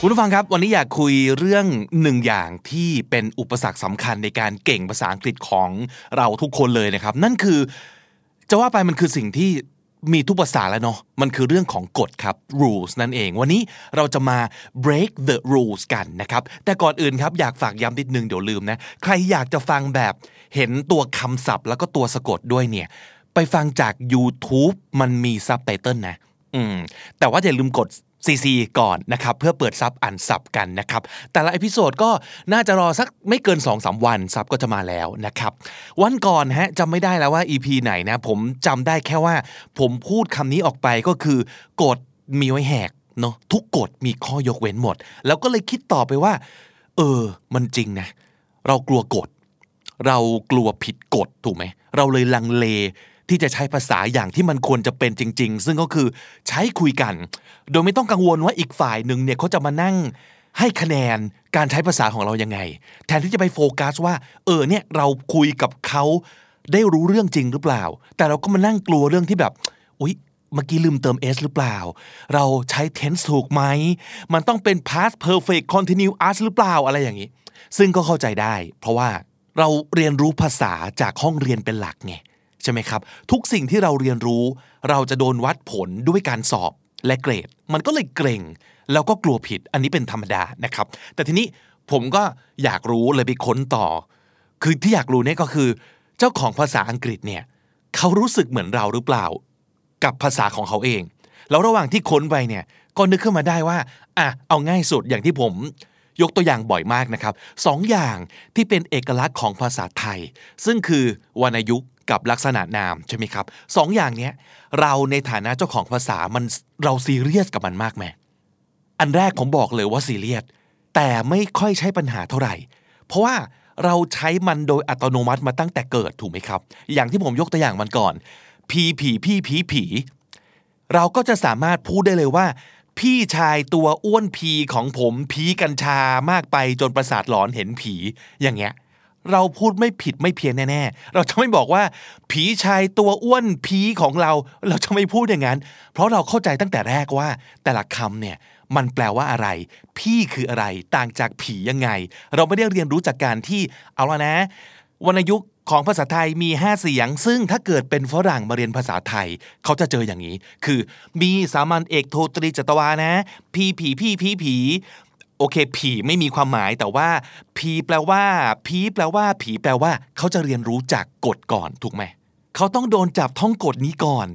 คุณผู้ฟังครับ วันนี้อยากคุยเรื่องหนึ่งอย่างที่เป็นอุปสรรคสำคัญในการเก่งภาษาอังกฤษของเราทุกคนเลยนะครับ นั่นคือ จะว่าไปมันคือสิ่งที่มีทุกภาษาแล้วเนาะมันคือเรื่องของกฎครับ rules นั่นเอง วันนี้เราจะมา break the rules กันนะครับ แต่ก่อนอื่นครับอยากฝากย้ำนิดนึงเดี๋ยวลืมนะ ใครอยากจะฟังแบบเห็นตัวคำศัพท์ แล้วก็ตัวสะกดด้วยเนี่ยไปฟังจาก YouTube มันมีซับไตเติลนะ อืม แต่ว่าอย่าลืมกด CC ก่อนนะครับเพื่อเปิดซับอ่านซับกันนะครับแต่ละ episode ก็น่าจะรอสักไม่เกิน2-3วัน sub ก็จะมาแล้วนะครับวันก่อนฮะจำไม่ได้แล้วว่า EP ไหนนะผมจำได้แค่ว่า ผมพูดคำนี้ออกไปก็คือกฎมีไว้แหกเนาะทุกกฎมีข้อยกเว้นหมด แล้วก็เลยคิดต่อไปว่า เออ มันจริงนะ เรากลัวกฎ เรากลัวผิดกฎถูกไหม เราเลยลังเล ที่จะใช้ภาษาอย่างที่มันควรจะเป็นจริง ๆ ซึ่งก็คือใช้คุยกัน โดยไม่ต้องกังวลว่าอีกฝ่ายหนึ่งเนี่ยเขาจะมานั่งให้คะแนนการใช้ภาษาของเรายังไง แทนที่จะไปโฟกัสว่า เออเนี่ยเราคุยกับเขาได้รู้เรื่องจริงหรือเปล่า แต่เราก็มานั่งกลัวเรื่องที่แบบอุ๊ยเมื่อกี้ลืมเติม s หรือเปล่า เราใช้ tense ถูกไหม มันต้องเป็น past perfect continuous หรือเปล่าอะไรอย่างนี้ ซึ่งก็เข้าใจได้ เพราะว่าเราเรียนรู้ภาษาจากห้องเรียนเป็นหลักไง ใช่ไหมครับ ทุกสิ่งที่เราเรียนรู้ เราจะโดนวัดผลด้วยการสอบและเกรด มันก็เลยเกรงแล้วก็กลัวผิดอันนี้เป็นธรรมดานะครับ แต่ทีนี้ผมก็อยากรู้เลยไปค้นต่อ คือที่อยากรู้เนี่ยก็คือ เจ้าของภาษาอังกฤษเนี่ยเขารู้สึกเหมือนเราหรือเปล่า กับภาษาของเขาเอง แล้วระหว่างที่ค้นไปเนี่ยก็นึกขึ้นมาได้ว่าอะเอาง่ายสุดอย่างที่ผมยกตัวอย่างบ่อยมากนะครับสองอย่างที่เป็นเอกลักษณ์ของภาษาไทย ซึ่งคือวรรณยุกต์ กับลักษณะนามใช่ไหมครับสองอย่างเนี้ยเราในฐานะเจ้าของภาษามันเราซีเรียสกับมันมากไหมอันแรกผมบอกเลยว่าซีเรียสแต่ไม่ค่อยใช้ปัญหาเท่าไหร่ เพราะว่าเราใช้มันโดยอัตโนมัติมาตั้งแต่เกิดถูกไหมครับ อย่างที่ผมยกตัวอย่างมันก่อน พีผีพี่ผีผี เราก็จะสามารถพูดได้เลยว่า พี่ชายตัวอ้วนพีของผมผีกัญชามากไปจนประสาทหลอนเห็นผีอย่างเงี้ย เราพูดไม่ผิดไม่เพี้ยนแน่ๆ เราจะไม่บอกว่า ผีชายตัวอ้วนผีของเรา เราจะไม่พูดอย่างนั้น เพราะเราเข้าใจตั้งแต่แรกว่า แต่ละคำเนี่ยมันแปลว่าอะไร พี่คืออะไร ต่างจากผียังไง เราไม่ได้เรียนรู้จากการที่เอาละนะ วรรณยุกของภาษาไทยมี 5 เสียง ซึ่งถ้าเกิดเป็นฝรั่งมาเรียนภาษาไทย เขาจะเจออย่างนี้ คือ มีสามัญเอกโทตรีจัตวานะ พีผีพี่ผีผี โอเค ผีไม่มีความหมายแต่ว่า ผีแปลว่า ผีแปลว่า ผีแปลว่า เขาจะเรียนรู้จากกฎก่อนถูกไหมเขาต้องโดนจับท่องกฎนี้ก่อน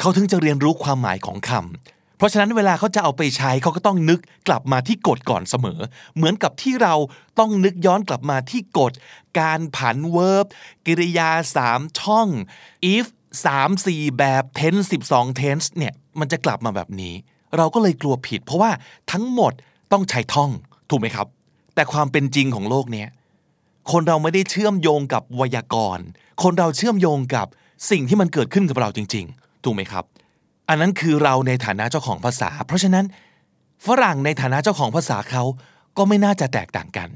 เขาถึงจะเรียนรู้ความหมายของคำเพราะฉะนั้นเวลาเขาจะเอาไปใช้เขาก็ต้องนึกกลับมาที่กฎก่อนเสมอ เหมือนกับที่เราต้องนึกย้อนกลับมาที่กฎ การผัน verb กริยา3ช่อง if 3 4 แบบ tense 12 tense เนี่ยมันจะกลับมาแบบนี้ เราก็เลยกลัวผิด เพราะว่าทั้งหมด ต้องใช้ท่องถูกไหมครับ แต่ความเป็นจริงของโลกเนี้ยคนเราไม่ได้เชื่อมโยงกับไวยากรณ์ คนเราเชื่อมโยงกับสิ่งที่มันเกิดขึ้นกับเราจริง ๆ ถูกไหมครับ อันนั้นคือเราในฐานะเจ้าของภาษา เพราะฉะนั้นฝรั่งในฐานะเจ้าของภาษาเขาก็ไม่น่าจะแตกต่างกัน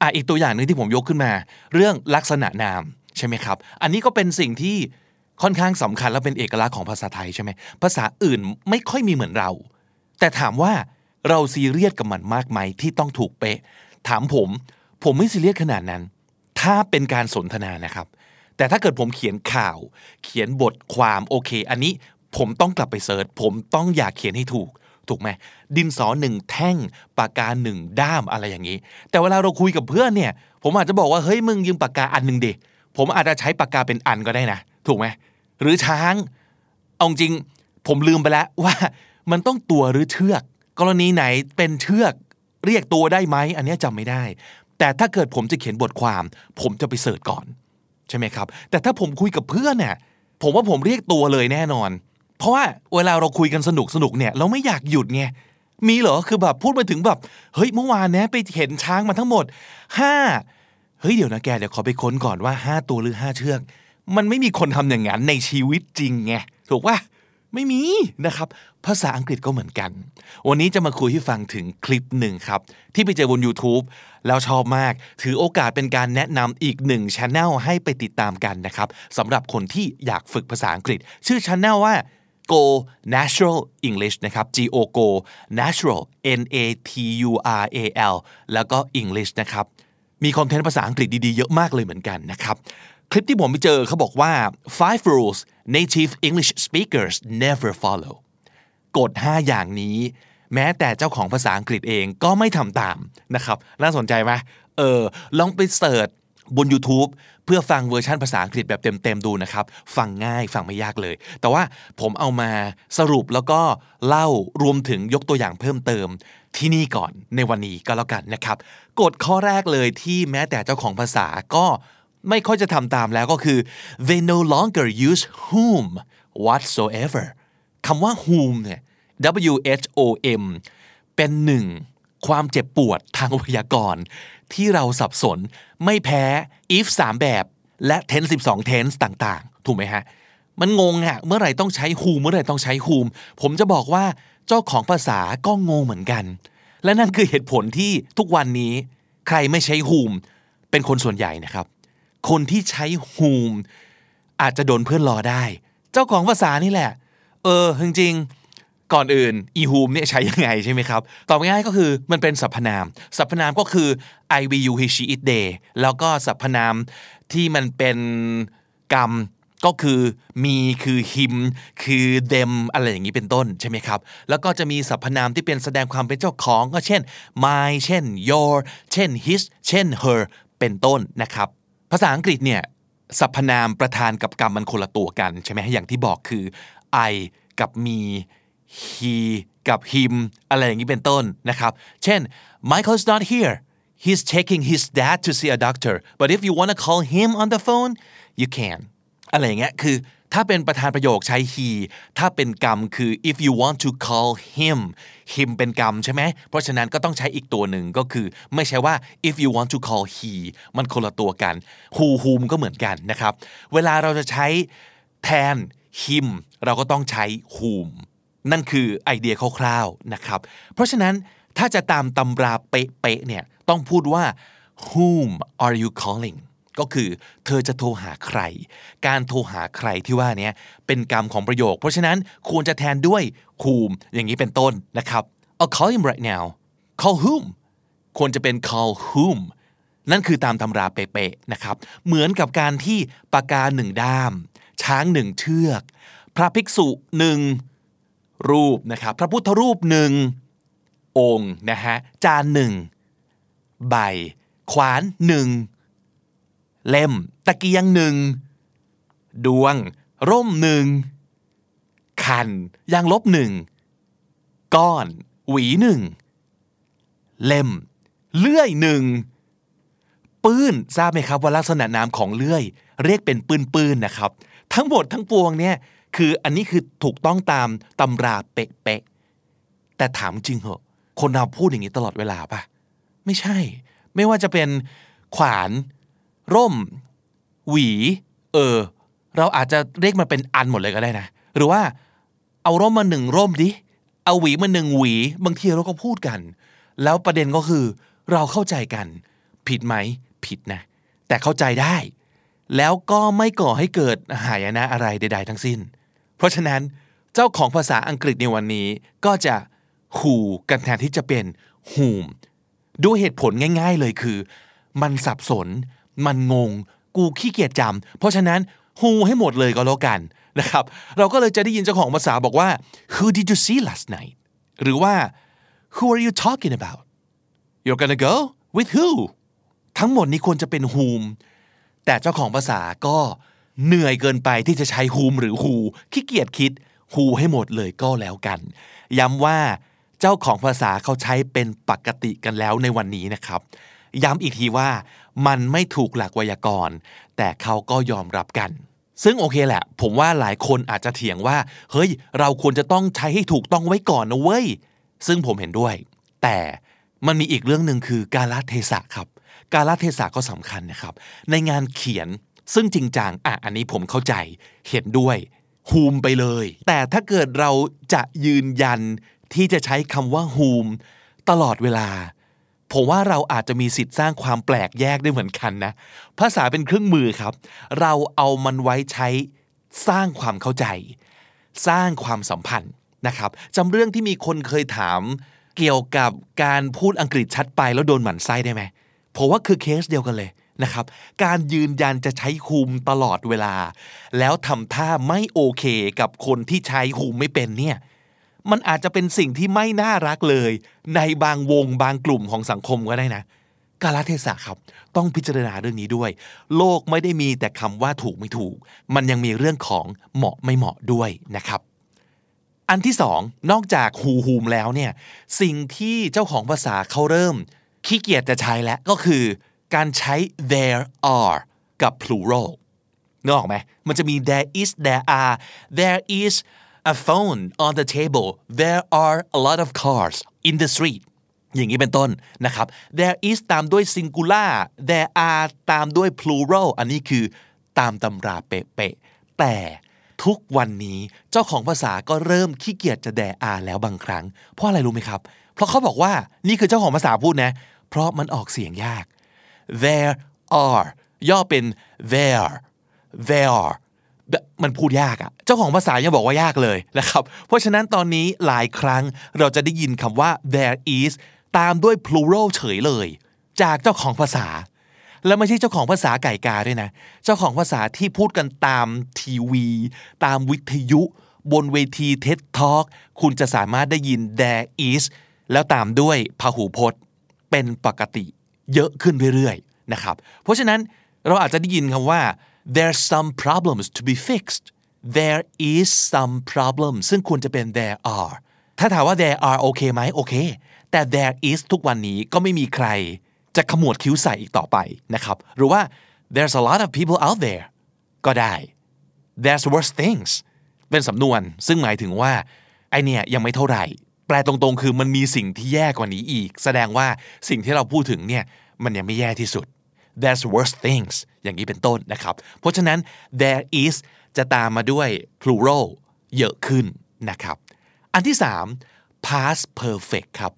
อะอีกตัวอย่างหนึ่งที่ผมยกขึ้นมา เรื่องลักษณะนามใช่ไหมครับ อันนี้ก็เป็นสิ่งที่ค่อนข้างสำคัญและเป็นเอกลักษณ์ของภาษาไทยใช่ไหมภาษาอื่นไม่ค่อยมีเหมือนเรา แต่ถามว่า เราซีเรียสกับมันมากไหมที่ต้องถูกเป๊ะ ถามผม ผมไม่ซีเรียสขนาดนั้น ถ้าเป็นการสนทนานะครับ แต่ถ้าเกิดผมเขียนข่าว เขียนบทความโอเค อันนี้ผมต้องกลับไปเซิร์ชผมต้องอยากเขียนให้ถูกถูกไหมดินสอหนึ่งแท่งปากกาหนึ่งด้ามอะไรอย่างนี้ แต่เวลาเราคุยกับเพื่อนเนี่ย ผมอาจจะบอกว่าเฮ้ยมึงยืมปากกาอันหนึ่งดิผมอาจจะใช้ปากกาเป็นอันก็ได้นะ ถูกไหมหรือช้างเอาจริง ผมลืมไปแล้วว่ามันต้องตัวหรือเชือก กรณีไหนเป็นเชือกเรียกตัวได้ไหมอันนี้จำไม่ได้ แต่ถ้าเกิดผมจะเขียนบทความ ผมจะไปเสิร์ชก่อน ใช่ไหมครับ แต่ถ้าผมคุยกับเพื่อนเนี่ยผมว่าผมเรียกตัวเลยแน่นอน เพราะว่าเวลาเราคุยกันสนุกสนุกเนี่ยเราไม่อยากหยุดไงมีเหรอคือแบบพูดไปถึงแบบเฮ้ยเมื่อวานเนี้ยไปเห็นช้างมาทั้งหมดห้าเฮ้ยเดี๋ยวนะแกเดี๋ยวขอไปค้นก่อนว่าห้าตัวหรือห้าเชือก มันไม่มีคนทำอย่างนั้นในชีวิตจริงไงถูกปะ ไม่มีนะครับ ภาษาอังกฤษก็เหมือนกัน วันนี้จะมาคุยให้ฟังถึงคลิปหนึ่งครับ ที่ไปเจอบน YouTube แล้วชอบมาก ถือโอกาสเป็นการแนะนำอีกหนึ่งช anel ให้ไปติดตามกันนะครับสำหรับคนที่อยากฝึกภาษาอังกฤษ ชื่อช anel ว่า Go Natural English นะครับ G O Go Natural N A T U R A L แล้วก็ English นะครับ มีคอนเทนต์ภาษาอังกฤษดีๆ เยอะมากเลยเหมือนกันนะครับ คลิปที่ผมไปเจอเขาบอกว่า five rules native English speakers never follow กฎ 5 อย่างนี้ แม้แต่เจ้าของภาษาอังกฤษเองก็ไม่ทำตามนะครับน่าสนใจไหมเออลองไปเสิร์ชบน YouTube เพื่อฟังเวอร์ชันภาษาอังกฤษแบบเต็มๆดูนะครับ ฟังง่ายฟังไม่ยากเลย แต่ว่าผมเอามาสรุปแล้วก็เล่ารวมถึงยกตัวอย่างเพิ่มเติมที่นี่ก่อนในวันนี้ก็แล้วกันนะครับ กฎข้อแรกเลยที่แม้แต่เจ้าของภาษาก็ ไม่ค่อยจะทำตามแล้วก็คือ they no longer use whom whatsoever คำว่า whom เนี่ย W H O M เป็นหนึ่งความเจ็บปวดทางไวยากรณ์ ที่เราสับสนไม่แพ้ if 3 แบบและ tense 12 tense ต่างๆ ถูกไหมฮะ มันงงอะเมื่อไหร่ต้องใช้ whom เมื่อไหร่ต้องใช้ whom ผมจะบอกว่าเจ้าของภาษาก็งงเหมือนกัน และนั่นคือเหตุผลที่ทุกวันนี้ ใครไม่ใช้ whom เป็นคนส่วนใหญ่นะครับ คนที่ใช้ whom อาจจะโดนเพื่อนรอได้ เจ้าของภาษานี่แหละ เออ จริงๆ ก่อนอื่น อี whom เนี่ยใช้ยังไงใช่ไหมครับ ตอบง่ายก็คือมันเป็นสรรพนาม สรรพนามก็คือ I V U He She It They แล้วก็สรรพนามที่มันเป็นกรรมก็คือมีคือ him คือ them อะไรอย่างนี้เป็นต้นใช่ไหมครับ แล้วก็จะมีสรรพนามที่เป็นแสดงความเป็นเจ้าของก็เช่น my เช่น your เช่น his เช่น her เป็นต้นนะครับ ภาษาอังกฤษเนี่ยสรรพนามประธานกับกรรมมันคนละตัวกันใช่ไหมอย่างที่บอกคือ I กับ me he กับ him อะไรอย่างนี้เป็นต้นนะครับ เช่น Michael's not here he's taking his dad to see a doctor but if you want to call him on the phone you can อะไรเงี้ยคือถ้าเป็นประธานประโยคใช้ he ถ้าเป็นกรรมคือ if you want to call him him เป็นกรรมใช่ไหมเพราะฉะนั้นก็ต้องใช้อีกตัวหนึ่งก็คือ ไม่ใช่ว่า if you want to call he มันคนละตัวกัน who whom ก็เหมือนกันนะครับ เวลาเราจะใช้แทน him เราก็ต้องใช้ whom นั่นคือไอเดียคร่าวๆนะครับ เพราะฉะนั้นถ้าจะตามตำราเป๊ะๆเนี่ยต้องพูดว่า whom are you calling ก็คือเธอจะโทรหาใคร การโทรหาใครที่ว่านี้เป็นกรรมของประโยค เพราะฉะนั้นควรจะแทนด้วย whom อย่างนี้เป็นต้นนะครับ I'll call him right now call whom ควรจะเป็น call whom นั่นคือตามตำราเป๊ะๆนะครับ เหมือนกับการที่ปากกาหนึ่งด้าม ช้างหนึ่งเชือก พระภิกษุหนึ่งรูปนะครับ พระพุทธรูปหนึ่งองค์นะฮะจานหนึ่งใบ ขวานหนึ่ง เล่ม ตะเกียงหนึ่ง ดวง ร่มหนึ่ง คัน ยางลบหนึ่ง ก้อน หวีหนึ่ง เล่ม เลื่อยหนึ่ง ปื้น ทราบไหมครับว่าลักษณะนามของเลื่อย เรียกเป็นปื้นๆนนะครับ ทั้งหมดทั้งปวงเนี่ย คืออันนี้คือถูกต้องตามตำราเป๊ะๆ แต่ถามจริงเหรอคนเราพูดอย่างนี้ตลอดเวลาปะไม่ใช่ ไม่ว่าจะเป็นขวาน ร่ม หวี เออ เราอาจจะเรียกมันเป็นอันหมดเลยก็ได้นะ หรือว่าเอาร่มมาหนึ่งร่มดิ เอาหวีมาหนึ่งหวี บางทีเราก็พูดกัน แล้วประเด็นก็คือ เราเข้าใจกัน ผิดไหม ผิดนะ แต่เข้าใจได้ แล้วก็ไม่ก่อให้เกิดหายนะอะไรใด ๆ ทั้งสิ้น เพราะฉะนั้นเจ้าของภาษาอังกฤษในวันนี้ก็จะ who กันแทนที่จะเป็น whom ด้วยเหตุผลง่าย ๆ เลยคือ มันสับสน มันงง กูขี้เกียจจำเพราะฉะนั้น who ให้หมดเลยก็แล้วกันนะครับ เราก็เลยจะได้ยินเจ้าของภาษาบอกว่า who did you see last night หรือว่า who are you talking about you're gonna go with who ทั้งหมดนี้ควรจะเป็น whom แต่เจ้าของภาษาก็เหนื่อยเกินไปที่จะใช้ whom หรือ who ขี้เกียจคิด who ให้หมดเลยก็แล้วกัน ย้ำว่าเจ้าของภาษาเขาใช้เป็นปกติกันแล้วในวันนี้นะครับ ย้ำอีกทีว่า มันไม่ถูกหลักไวยากรณ์ แต่เขาก็ยอมรับกัน ซึ่งโอเคแหละ ผมว่าหลายคนอาจจะเถียงว่า เฮ้ย เราควรจะต้องใช้ให้ถูกต้องไว้ก่อนนะเว้ย ซึ่งผมเห็นด้วย แต่มันมีอีกเรื่องหนึ่งคือกาลเทศะครับ กาลเทศะก็สำคัญนะครับ ในงานเขียนซึ่งจริงจังอะอันนี้ผมเข้าใจเห็นด้วย whom ไปเลย แต่ถ้าเกิดเราจะยืนยันที่จะใช้คำว่า whom ตลอดเวลา ผมว่าเราอาจจะมีสิทธิ์สร้างความแปลกแยกได้เหมือนกันนะ ภาษาเป็นเครื่องมือครับ เราเอามันไว้ใช้สร้างความเข้าใจ สร้างความสัมพันธ์นะครับจำเรื่องที่มีคนเคยถามเกี่ยวกับการพูดอังกฤษชัดไปแล้วโดนหมั่นไส้ได้ไหมผมว่าคือเคสเดียวกันเลยนะครับ การยืนยันจะใช้คุมตลอดเวลา แล้วทำท่าไม่โอเคกับคนที่ใช้คุมไม่เป็นเนี่ย มันอาจจะเป็นสิ่งที่ไม่น่ารักเลย ในบางวงบางกลุ่มของสังคมก็ได้นะกาลเทศะครับ ต้องพิจารณาเรื่องนี้ด้วย โลกไม่ได้มีแต่คำว่าถูกไม่ถูก มันยังมีเรื่องของเหมาะไม่เหมาะด้วยนะครับ อันที่สองนอกจากฮูฮูมแล้วเนี่ยสิ่งที่เจ้าของภาษาเขาเริ่มขี้เกียจจะใช้แล้วก็คือ การใช้ there are กับ plural นึกออกไหมมันจะมี there is there are there is a phone on the table there are a lot of cars in the street อย่างนี้เป็นต้นนะครับ there is ตามด้วย singular there are ตามด้วย plural อันนี้คือตามตำราเป๊ะๆแต่ทุกวันนี้เจ้าของภาษาก็เริ่มขี้เกียจจะ there are แล้วบางครั้ง เพราะอะไรรู้ไหมครับ เพราะเขาบอกว่านี่คือเจ้าของภาษาพูดนะ เพราะมันออกเสียงยาก there are ย่อเป็น there there มันพูดยากอะเจ้าของภาษายังบอกว่ายากเลยนะครับ เพราะฉะนั้นตอนนี้หลายครั้งเราจะได้ยินคำว่า there is ตามด้วย plural เฉยเลย จากเจ้าของภาษา แล้วไม่ใช่เจ้าของภาษาไก่กาด้วยนะ เจ้าของภาษาที่พูดกันตามทีวี ตามวิทยุ บนเวที TED Talk คุณจะสามารถได้ยิน there is แล้วตามด้วยพหูพจน์ เป็นปกติ เยอะขึ้นเรื่อยๆนะครับ เพราะฉะนั้นเราอาจจะได้ยินคำว่า there's some problems to be fixed there is some problem ซึ่งควรจะเป็น there are ถ้าถามว่า there are โอเคไหมโอเค แต่ there is ทุกวันนี้ก็ไม่มีใคร จะขมวดคิ้วใส่อีกต่อไปนะครับ หรือว่า there's a lot of people out there ก็ได้ there's worse things เป็นสำนวน ซึ่งหมายถึงว่า ไอเนี่ยยังไม่เท่าไหร่ แปลตรงๆ คือมันมีสิ่งที่แย่กว่านี้อีก แสดงว่าสิ่งที่เราพูดถึงเนี่ยมันยังไม่แย่ที่สุด there's worse things อย่างนี้เป็นต้นนะครับ เพราะฉะนั้น there is จะตามมาด้วย plural เยอะขึ้นนะครับ อันที่ 3 past perfect ครับ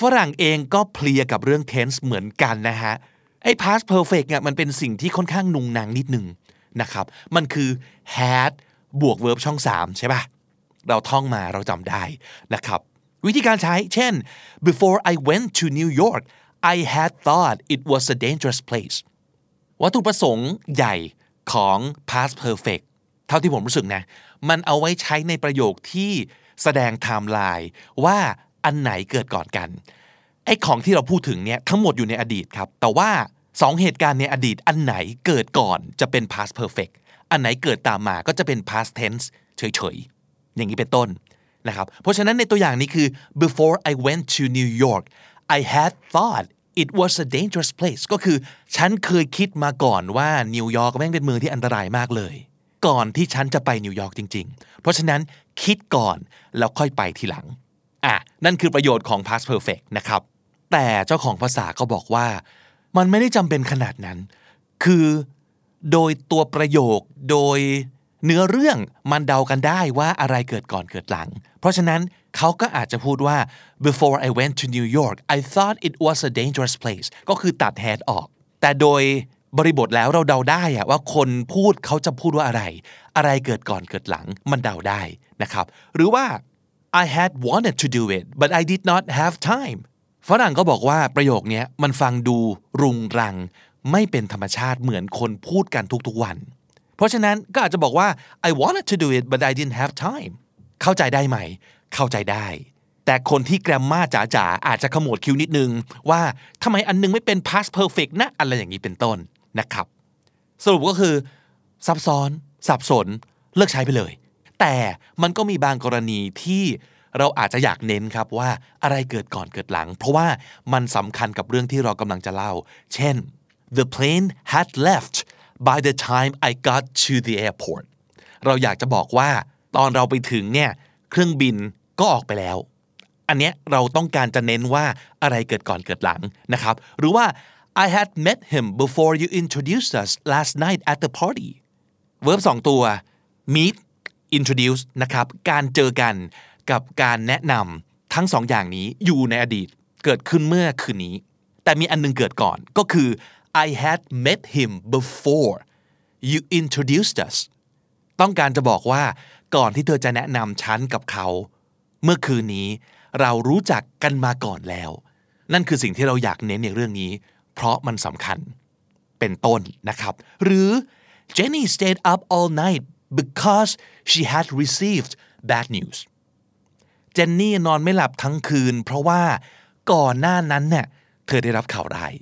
ฝรั่งเองก็เพลียกับเรื่อง tense เหมือนกันนะฮะ ไอ้ past perfect เนี่ยมันเป็นสิ่งที่ค่อนข้างนุงนางนิดนึงนะครับ มันคือ had บวก verb ช่อง 3 ใช่ปะเราท่องมาเราจำได้นะครับ วิธีการใช้ เช่น before I went to New York I had thought it was a dangerous place วัตถุประสงค์ใหญ่ของ past perfect เท่าที่ผมรู้สึกนะ มันเอาไว้ใช้ในประโยคที่แสดงไทม์ไลน์ว่าอันไหนเกิดก่อนกัน ไอ้ของที่เราพูดถึงเนี่ยทั้งหมดอยู่ในอดีตครับ แต่ว่าสองเหตุการณ์ในอดีตอันไหนเกิดก่อนจะเป็น past perfect อันไหนเกิดตามมาก็จะเป็น past tense เฉยๆ อย่างนี้เป็นต้นนะครับ เพราะฉะนั้นในตัวอย่างนี้คือ before I went to New York I had thought it was a dangerous place ก็คือฉันเคยคิดมาก่อนว่านิวยอร์กแม่งเป็นเมืองที่อันตรายมากเลย ก่อนที่ฉันจะไปนิวยอร์กจริง ๆ เพราะฉะนั้นคิดก่อนแล้วค่อยไปทีหลังอะนั่นคือประโยชน์ของ past perfect นะครับ แต่เจ้าของภาษาก็บอกว่า มันไม่ได้จำเป็นขนาดนั้น คือโดยตัวประโยคโดยเนื้อเรื่องมันเดากันได้ว่าอะไรเกิดก่อนเกิดหลัง เพราะฉะนั้น เขาก็อาจจะพูดว่า before I went to New York I thought it was a dangerous place ก็คือตัด had ออก แต่โดยบริบทแล้วเราเดาได้อะว่าคนพูดเขาจะพูดว่าอะไร อะไรเกิดก่อนเกิดหลังมันเดาได้นะครับ หรือว่า I had wanted to do it but I did not have time ฝรั่งก็บอกว่าประโยคนี้มันฟังดูรุงรัง ไม่เป็นธรรมชาติเหมือนคนพูดกันทุกๆวัน เพราะฉะนั้นก็อาจจะบอกว่า I wanted to do it but I didn't have time เข้าใจได้ไหม เข้าใจได้ แต่คนที่แกรมมาจ๋าๆอาจจะขมวดคิ้วนิดนึง ว่าทำไมอันนึงไม่เป็น past perfect นะอะไรอย่างนี้เป็นต้นนะครับ สรุปก็คือซับซ้อนสับสนเลิกใช้ไปเลย แต่มันก็มีบางกรณีที่เราอาจจะอยากเน้นครับว่าอะไรเกิดก่อนเกิดหลัง เพราะว่ามันสำคัญกับเรื่องที่เรากำลังจะเล่า เช่น the plane had left by the time I got to the airport เราอยากจะบอกว่าตอนเราไปถึงเนี่ยเครื่องบิน ก็ออกไปแล้ว อันเนี้ยเราต้องการจะเน้นว่าอะไรเกิดก่อนเกิดหลังนะครับ หรือว่า I had met him before you introduced us last night at the party verb สองตัว meet introduce นะครับ การเจอกันกับการแนะนำทั้งสองอย่างนี้อยู่ในอดีตเกิดขึ้นเมื่อคืนนี้ แต่มีอันนึงเกิดก่อนก็คือ I had met him before you introduced us ต้องการจะบอกว่าก่อนที่เธอจะแนะนำฉันกับเขา เมื่อคืนนี้เรารู้จักกันมาก่อนแล้ว นั่นคือสิ่งที่เราอยากเน้นในเรื่องนี้ เพราะมันสำคัญเป็นต้นนะครับ หรือ Jenny stayed up all night because she had received bad news เจนนี่นอนไม่หลับทั้งคืน เพราะว่าก่อนหน้านั้นเนี่ยเธอได้รับข่าวร้าย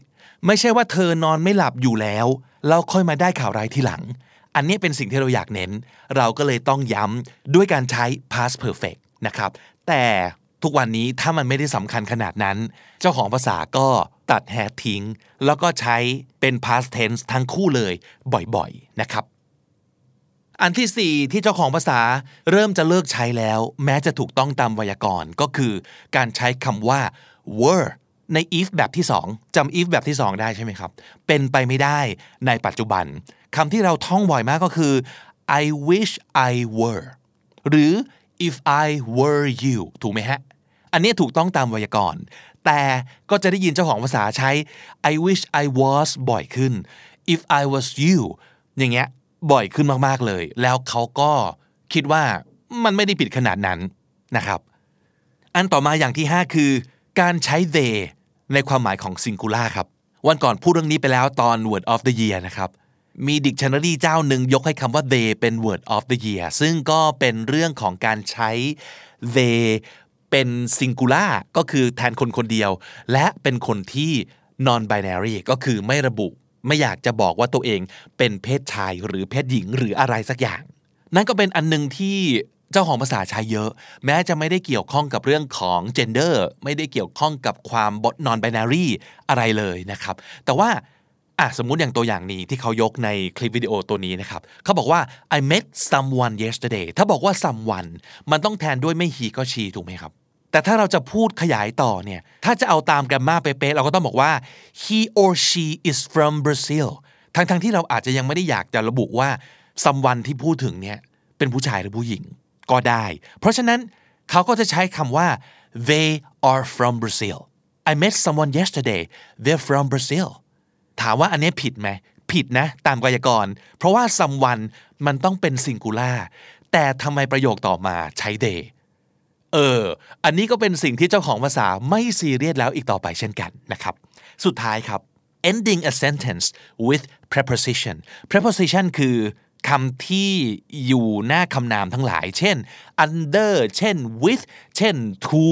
ไม่ใช่ว่าเธอนอนไม่หลับอยู่แล้วแล้วค่อยมาได้ข่าวร้ายทีหลัง อันนี้เป็นสิ่งที่เราอยากเน้น เราก็เลยต้องย้ำด้วยการใช้ past perfect นะครับ แต่ทุกวันนี้ถ้ามันไม่ได้สำคัญขนาดนั้น เจ้าของภาษาก็ตัดแฮทิ้ง แล้วก็ใช้เป็น past tense ทั้งคู่เลยบ่อยๆนะครับ อันที่ 4 ที่เจ้าของภาษาเริ่มจะเลิกใช้แล้ว แม้จะถูกต้องตามไวยากรณ์ก็คือการใช้คำว่า were ใน if แบบที่ 2จำ if แบบที่ 2 ได้ใช่ไหมครับ เป็นไปไม่ได้ในปัจจุบันคำที่เราท่องบ่อยมากก็คือ I wish I were หรือ if I were you ถูกไหมฮะ อันนี้ถูกต้องตามไวยากรณ์ แต่ก็จะได้ยินเจ้าของภาษาใช้ I wish I was บ่อยขึ้น if I was you อย่างเงี้ยบ่อยขึ้นมากๆเลย แล้วเขาก็คิดว่ามันไม่ได้ผิดขนาดนั้นนะครับ อันต่อมาอย่างที่ 5 คือ การใช้ they ในความหมายของ singular ครับ วันก่อนพูดเรื่องนี้ไปแล้วตอน word of the year นะครับ มีดิกชันนารีเจ้าหนึ่งยกให้คำว่า they เป็น word of the year ซึ่งก็เป็นเรื่องของการใช้ they เป็น singular ก็คือแทนคนคนเดียว และเป็นคนที่ non binary ก็คือไม่ระบุไม่อยากจะบอกว่าตัวเองเป็นเพศชายหรือเพศหญิงหรืออะไรสักอย่าง นั่นก็เป็นอันหนึงที่เจ้าของภาษาใช้เยอะ แม้จะไม่ได้เกี่ยวข้องกับเรื่องของ gender ไม่ได้เกี่ยวข้องกับความ non binary อะไรเลยนะครับ แต่ว่า อะสมมุติอย่างตัวอย่างนี้ที่เขายกในคลิปวิดีโอตัวนี้นะครับเขาบอกว่า I met someone yesterday ถ้าบอกว่า someone มันต้องแทนด้วยไม่ he ก็ she ถูกไหมครับ แต่ถ้าเราจะพูดขยายต่อเนี่ย ถ้าจะเอาตามแกรมมาเป๊ะๆเราก็ต้องบอกว่า he or she is from Brazil ทั้งๆทที่เราอาจจะยังไม่ได้อยากจะระบุว่า someone ที่พูดถึงเนี่ยเป็นผู้ชายหรือผู้หญิงก็ได้ เพราะฉะนั้นเขาก็จะใช้คำว่า they are from Brazil I met someone yesterday they're from Brazil ถามว่าอันนี้ผิดไหมผิดนะตามไวยากรณ์เพราะว่า someone มันต้องเป็น singular แต่ทำไมประโยคต่อมาใช้ they เออ อันนี้ก็เป็นสิ่งที่เจ้าของภาษาไม่ซีเรียสแล้วอีกต่อไปเช่นกันนะครับ สุดท้ายครับ ending a sentence with preposition preposition คือคำที่อยู่หน้าคำนามทั้งหลาย เช่น under เช่น with เช่น to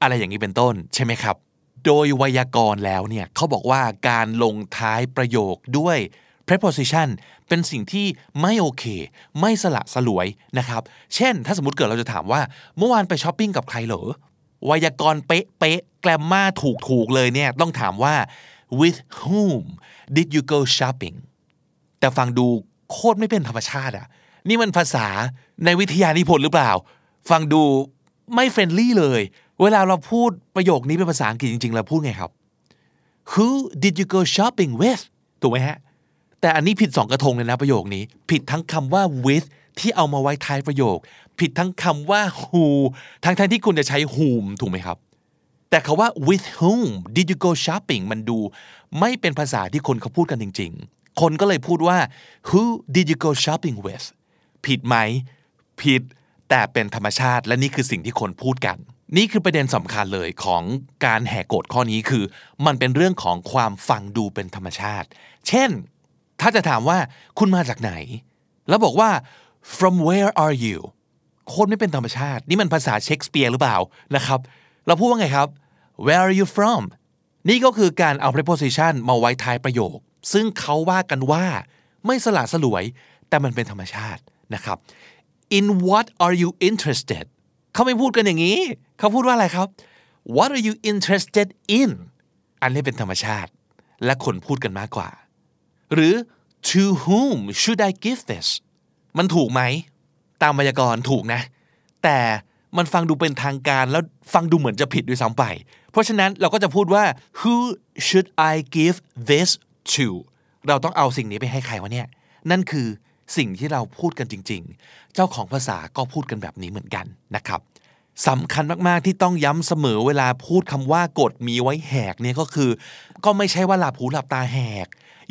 อะไรอย่างนี้เป็นต้น ใช่ไหมครับ โดยไวยากรณ์แล้วเนี่ยเขาบอกว่าการลงท้ายประโยคด้วย preposition เป็นสิ่งที่ไม่โอเค ไม่สละสลวยนะครับ เช่น ถ้าสมมติเกิดเราจะถามว่า เมื่อวานไปช้อปปิ้งกับใครเหรอไวยากรณ์เป๊ะเป๊ะแกลมมาถูกถูกเลยเนี่ยต้องถามว่า with whom did you go shopping แต่ฟังดูโคตรไม่เป็นธรรมชาติอะ นี่มันภาษาในวิทยานิพนธ์หรือเปล่า ฟังดูไม่ friendly เลย เวลาเราพูดประโยคนี้เป็นภาษาอังกฤษจริงๆเราพูดไงครับ Who did you go shopping with ถูกไหมฮะ แต่อันนี้ผิดสองกระทงเลยนะประโยคนี้ ผิดทั้งคำว่า with ที่เอามาไว้ท้ายประโยค ผิดทั้งคำว่า who ทั้งๆที่คุณจะใช้ whom ถูกไหมครับ แต่คำว่า with whom did you go shopping มันดู ไม่เป็นภาษาที่คนเขาพูดกันจริง ๆ คนก็เลยพูดว่า who did you go shopping with ผิดไหม ผิด แต่เป็นธรรมชาติ และนี่คือสิ่งที่คนพูดกัน นี่คือประเด็นสำคัญเลยของการแหกกฎข้อนี้คือ มันเป็นเรื่องของความฟังดูเป็นธรรมชาติ เช่น ถ้าจะถามว่าคุณมาจากไหน แล้วบอกว่า from where are you โคตรไม่เป็นธรรมชาติ นี่มันภาษาเชคสเปียร์หรือเปล่านะครับ เราพูดว่าไงครับ where are you from นี่ก็คือการเอา preposition มาไว้ท้ายประโยค ซึ่งเขาว่ากันว่าไม่สละสลวย แต่มันเป็นธรรมชาตินะครับ in what are you interested เขาไม่พูดกันอย่างนี้ เขาพูดว่าอะไรครับ what are you interested in อันนี้เป็นธรรมชาติ และคนพูดกันมากกว่า หรือ to whom should I give this มันถูกไหม ตามไวยากรณ์ถูกนะ แต่มันฟังดูเป็นทางการแล้วฟังดูเหมือนจะผิดด้วยซ้ำไป เพราะฉะนั้นเราก็จะพูดว่า who should I give this to เราต้องเอาสิ่งนี้ไปให้ใครวะเนี่ย นั่นคือ สิ่งที่เราพูดกันจริง ๆ เจ้าของภาษาก็พูดกันแบบนี้เหมือนกันนะครับสำคัญมากๆที่ต้องย้ำเสมอเวลาพูดคำว่ากฎมีไว้แหกเนี่ยก็คือ ก็ไม่ใช่ว่าหลับหูหลับตาแหก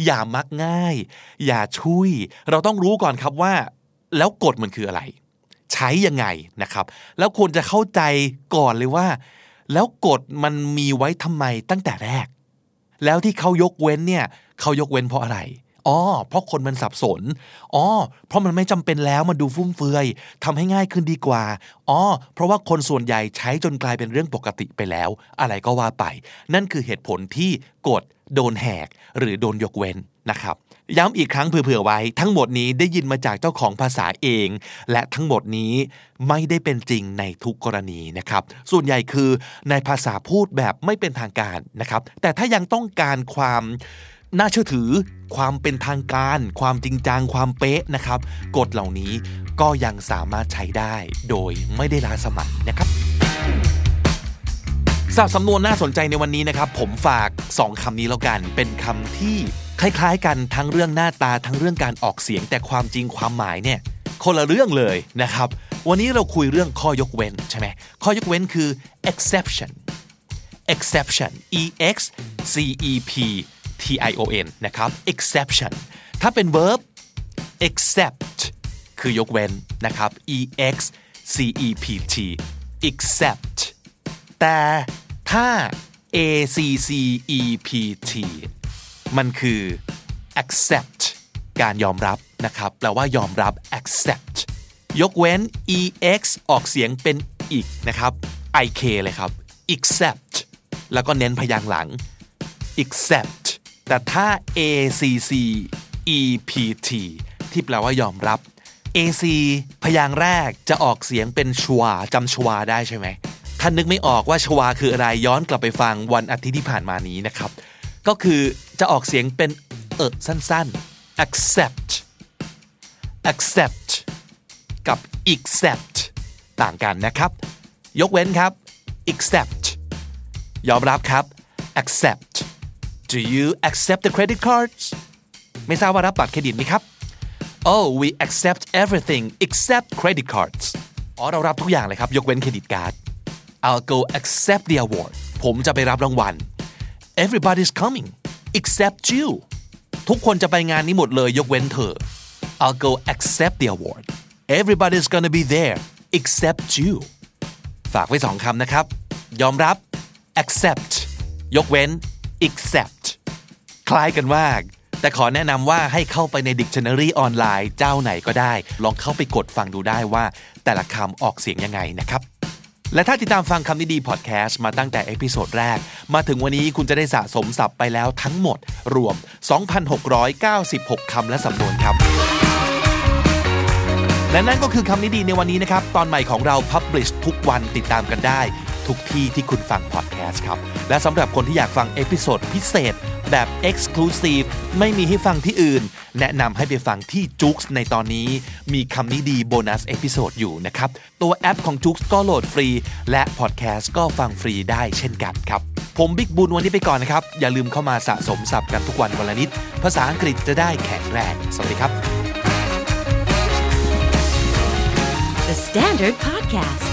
อย่ามักง่าย อย่าช่วย เราต้องรู้ก่อนครับว่า แล้วกฎมันคืออะไร ใช้ยังไงนะครับ แล้วควรจะเข้าใจก่อนเลยว่า แล้วกฎมันมีไว้ทำไมตั้งแต่แรก แล้วที่เขายกเว้นเนี่ยเขายกเว้นเพราะอะไร อ๋อเพราะคนมันสับสนอ๋อเพราะมันไม่จำเป็นแล้วมันดูฟุ่มเฟือยทำให้ง่ายขึ้นดีกว่าอ๋อเพราะว่าคนส่วนใหญ่ใช้จนกลายเป็นเรื่องปกติไปแล้ว อะไรก็ว่าไป นั่นคือเหตุผลที่กฎโดนแหกหรือโดนยกเว้นนะครับย้ำอีกครั้งเผื่อๆไว้ทั้งหมดนี้ได้ยินมาจากเจ้าของภาษาเอง และทั้งหมดนี้ไม่ได้เป็นจริงในทุกกรณีนะครับ ส่วนใหญ่คือในภาษาพูดแบบไม่เป็นทางการนะครับ แต่ถ้ายังต้องการความ น่าเชื่อถือ ความเป็นทางการ ความจริงจัง ความเป๊ะนะครับ กฎเหล่านี้ก็ยังสามารถใช้ได้ โดยไม่ได้ล้าสมัยนะครับสำหรับสำนวนน่าสนใจในวันนี้นะครับ ผมฝาก 2คำนี้แล้วกัน เป็นคำที่คล้ายๆ กันทั้งเรื่องหน้าตาทั้งเรื่องการออกเสียงแต่ความจริงความหมายเนี่ยคนละเรื่องเลยนะครับ วันนี้เราคุยเรื่องข้อยกเว้นใช่ไหมข้อยกเว้นคือ exception exception e x c e p t i o n นะครับ exception ถ้าเป็น verb except คือยกเว้นนะครับ e x c e p t except แต่ถ้า a c c e p t มันคือ accept การยอมรับนะครับแปลว่ายอมรับ accept ยกเว้น ex ออกเสียงเป็นอีกนะครับ ik เลยครับ except แล้วก็เน้นพยางค์หลัง except แต่ถ้า acc ept ที่แปลว่ายอมรับ ac พยางค์แรกจะออกเสียงเป็นชวาจำชวาได้ใช่ไหมถ้านึกไม่ออกว่าชวาคืออะไรย้อนกลับไปฟังวันอาทิตย์ที่ผ่านมานี้นะครับ ก็คือจะออกเสียงเป็นเออสั้นๆ accept accept กับ accept ต่างกันนะครับ ยกเว้นครับ accept ยอมรับครับ accept Do you accept the credit cards ไม่ทราบว่ารับบัตรเครดิตไหมครับ Oh we accept everything except credit cards อ๋อเรารับทุกอย่างเลยครับ ยกเว้นเครดิตการ์ด I'll go accept the award ผมจะไปรับรางวัล Everybody's coming except you ทุกคนจะไปงานนี้หมดเลยยกเว้นเธอ I'll go accept the award Everybody's gonna be there except you ฝากไว้สองคำนะครับ ยอมรับ accept ยกเว้น accept คล้ายกันมาก แต่ขอแนะนำว่าให้เข้าไปใน Dictionary ออนไลน์เจ้าไหนก็ได้ ลองเข้าไปกดฟังดูได้ว่า แต่ละคำออกเสียงยังไงนะครับ และถ้าติดตามฟังคำนี้ดีพอดแคสต์มาตั้งแต่ episode แรก มาถึงวันนี้คุณจะได้สะสมศัพท์ไปแล้วทั้งหมด รวม 2,696คำและสำนวนครับและนั่นก็คือคำนี้ดีในวันนี้นะครับ ตอนใหม่ของเรา Publish ทุกวันติดตามกันได้ ทุกที่ที่คุณฟังพอดแคสต์ครับ และสำหรับคนที่อยากฟัง episode พิเศษแบบ Exclusive ไม่มีให้ฟังที่อื่น แนะนำให้ไปฟังที่ JOOX ในตอนนี้ มีคำนี้ดี bonus episode อยู่นะครับ ตัวแอปของ JOOX ก็โหลดฟรี และพอดแคสต์ก็ฟังฟรีได้เช่นกันครับ ผมบิ๊กบุญวันนี้ไปก่อนนะครับ อย่าลืมเข้ามาสะสมศัพท์กันทุกวันวันละนิด ภาษาอังกฤษจะได้แข็งแรง สวัสดีครับ The Standard Podcast,